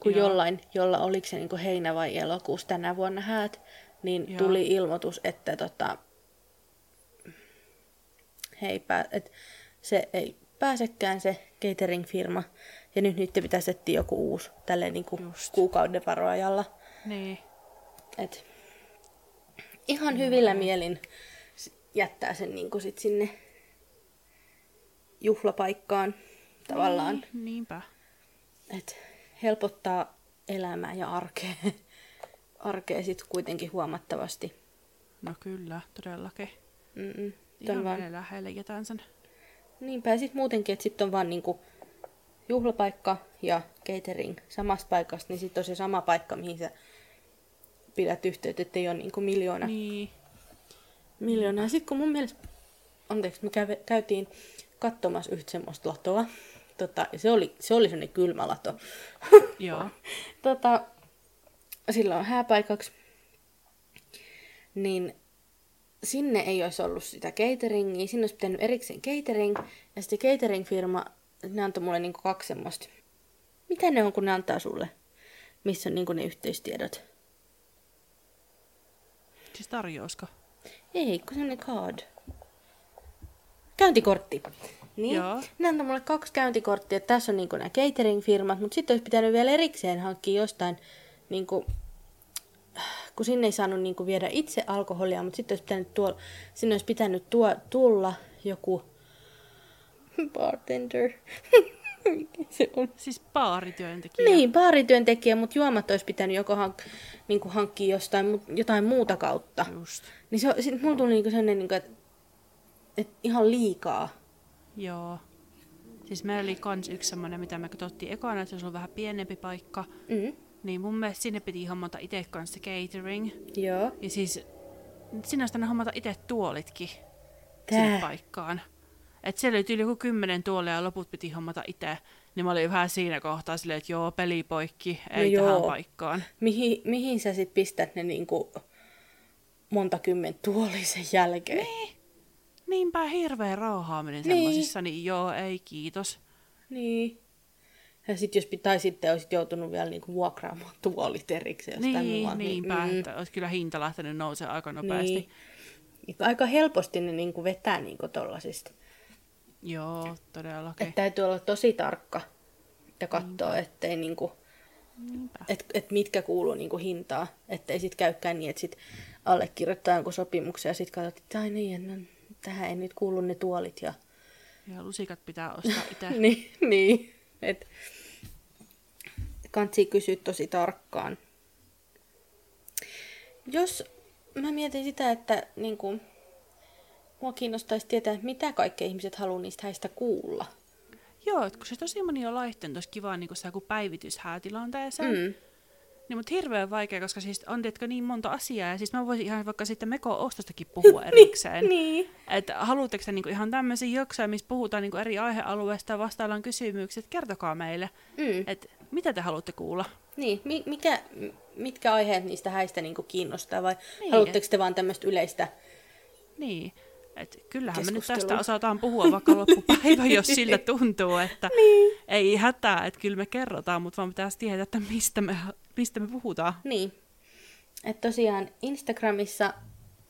kun Joo. jollain, jolla oliko se niinku heinä vai elokuussa tänä vuonna häät, niin Joo. tuli ilmoitus, että tota, he ei pää, et se ei pääsekään se catering-firma, ja nyt niiden pitäisi etsiä joku uusi tälleen niinku Just. kuukauden varoajalla. Niin. Et ihan hyvillä mielin jättää sen niinku sit sinne juhlapaikkaan tavallaan. Niin, niinpä. Et helpottaa elämää ja arkea, arkea sit kuitenkin huomattavasti. No kyllä, todellakin. Mm-mm. Ihan vaan, lähelle jätän sen. niinpä ja sit muutenkin, että sitten on vaan niinku juhlapaikka ja catering samasta paikasta, niin sitten on se sama paikka, mihin sä pidät yhteyttä, ettei ole niinku miljoona Niin. miljoonaa. Sitten kun mun mielestä, anteeksi, me käve, käytiin katsomassa yhtä semmoista latoa. Tota, se oli, se oli semmoinen kylmä lato. Joo. tota, silloin hääpaikaksi. Niin sinne ei olisi ollut sitä cateringia. Sinne olisi pitänyt erikseen catering. Ja sitten catering-firma, ne antoi mulle niinku kaksi semmoista. Mitä ne on, kun ne antaa sulle? Missä on niinku ne yhteystiedot? Siis tarjousko? Ei, kun semmoinen card. Käyntikortti. Niin. Joo. Ne antoi mulle kaksi käyntikorttia, että tässä on niinku nämä catering-firmat, mutta sitten olisi pitänyt vielä erikseen hankkia jostain, niinku, kun sinne ei saanut niinku viedä itse alkoholia, mutta sitten olisi pitänyt tuo, sinne olisi pitänyt tuo, tulla joku bartender. Se on? Siis baarityöntekijä. Niin, baarityöntekijä, mutta juomat olisi pitänyt joko hank, niinku hankkia jostain, jotain muuta kautta. Just. Niin se, sit mulla tuli niinku sellainen, niinku, että et ihan liikaa. Joo. Siis meillä oli kans yksi semmonen, mitä me katsottiin ekana, että se on vähän pienempi paikka. Mm. Niin mun mielestä sinne piti hommata itse kanssa catering. Joo. Ja siis olisi tänne hommata itse tuolitkin Tää. sinne paikkaan. Et siellä oli yli joku kymmenen tuolia ja loput piti hommata itse. Niin mä olin vähän siinä kohtaa silleen, että joo, peli poikki, ei No tähän joo. paikkaan. Mihin, mihin sä sit pistät ne niinku monta kymmentä tuolisen jälkeen? Niin. Niinpä hirveä rauhaaminen Niin. semmosissa, niin joo, ei kiitos. Niin. Ja sit jos tai sitten olisit joutunut vielä niinku vuokraamaan tuolit erikseen jostain Niin, muualta, niinpä, mm, että olisi kyllä hinta lähtenyt nousemaan aika nopeasti. niin. Aika helposti ne niinku vetää niinku tollasista. Joo, todellakin. Että täytyy olla tosi tarkka ja katsoa, ettei niinku, Niinpä. et, et mitkä kuuluu niinku hintaa. Ettei sit käykään niin, että sit allekirjoittaa jonkun sopimuksen ja sit katsot, että ai niin, no, tähän ei nyt kuulu ne tuolit. Ja... Ja lusikat pitää ostaa itse. niin, niin. Et, kansi kysyä tosi tarkkaan. Jos mä mietin sitä, että niin kuin, mua kiinnostaisi tietää, että mitä kaikkea ihmiset haluaa niistä häistä kuulla. Joo, et kun se tosi moni on laittanut, olisi kiva niin se joku päivitys häätilanteeseen. Mm. Niin, mutta hirveän vaikea, koska siis on tiedätkö, niin monta asiaa. Ja siis mä voisin ihan vaikka sitten Meko-ostostakin puhua erikseen. Niin. Että haluatteko te niinku ihan tämmöisiä jaksoja, missä puhutaan niinku eri aihealueista ja vastaillaan kysymykset, kertokaa meille, Mm. että mitä te haluatte kuulla. Niin, mi- mikä, mitkä aiheet niistä häistä niinku kiinnostaa vai Niin, niin, haluatteko te vaan tämmöistä yleistä? Niin, että kyllähän me nyt tästä osataan puhua vaikka loppupäivä, jos sillä tuntuu, että Niin. ei hätää, että kyllä me kerrotaan, mutta vaan pitäisi tietää, että mistä me, mistä me puhutaan. Niin. Että tosiaan Instagramissa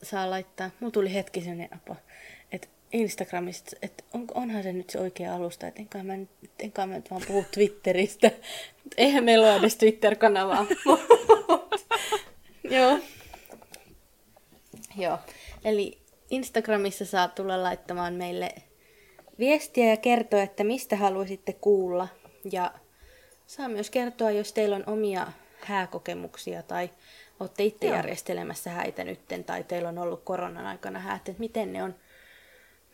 saa laittaa, mulla tuli hetki sellainen apa, että Instagramista, että on, onhan se nyt se oikea alusta, että enkä mä, enkä mä nyt vaan puhu Twitteristä. Eihän meillä ole edes Twitter-kanavaa. Joo. Joo. Eli Instagramissa saa tulla laittamaan meille viestiä ja kertoa, että mistä haluaisitte kuulla. Ja saa myös kertoa, jos teillä on omia hääkokemuksia tai olette itse Joo. järjestelemässä häitä nytten tai teillä on ollut koronan aikana häät, että miten ne on,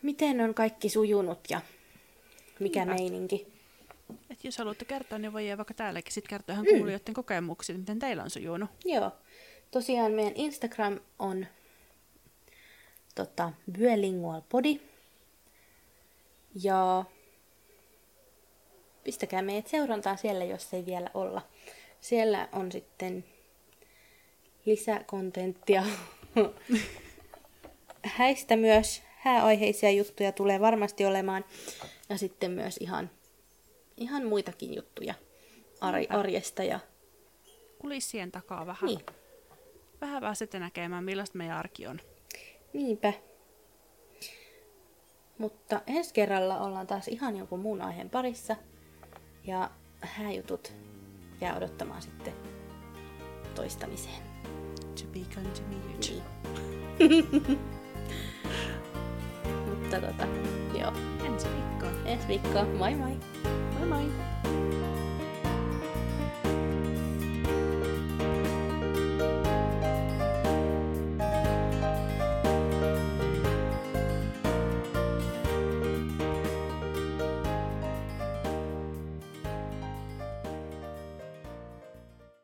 miten ne on kaikki sujunut ja mikä Niinpä. meininki. Et jos haluatte kertoa, niin voi vaikka täälläkin sit kertoa ihan Mm. kuulijoiden kokemuksia, miten teillä on sujunut. Joo. Tosiaan meidän Instagram on tota, Bilingualpodi. Ja pistäkää meidät seurantaan siellä, jos ei vielä olla. Siellä on sitten lisäkontenttia. Häistä myös hääaiheisia juttuja tulee varmasti olemaan. Ja sitten myös ihan, ihan muitakin juttuja arjesta ja Kulissien takaa vähän. niin. Vähän pääsette näkemään, millaista meidän arki on. Niinpä. Mutta ensi kerralla ollaan taas ihan jonkun muun aiheen parissa. Ja hääjutut jää odottamaan sitten toistamiseen. To be continued. Niin. Mut Mutta tota, joo, Ensi viikkoon. ensi viikkoon. Moi moi! Moi moi!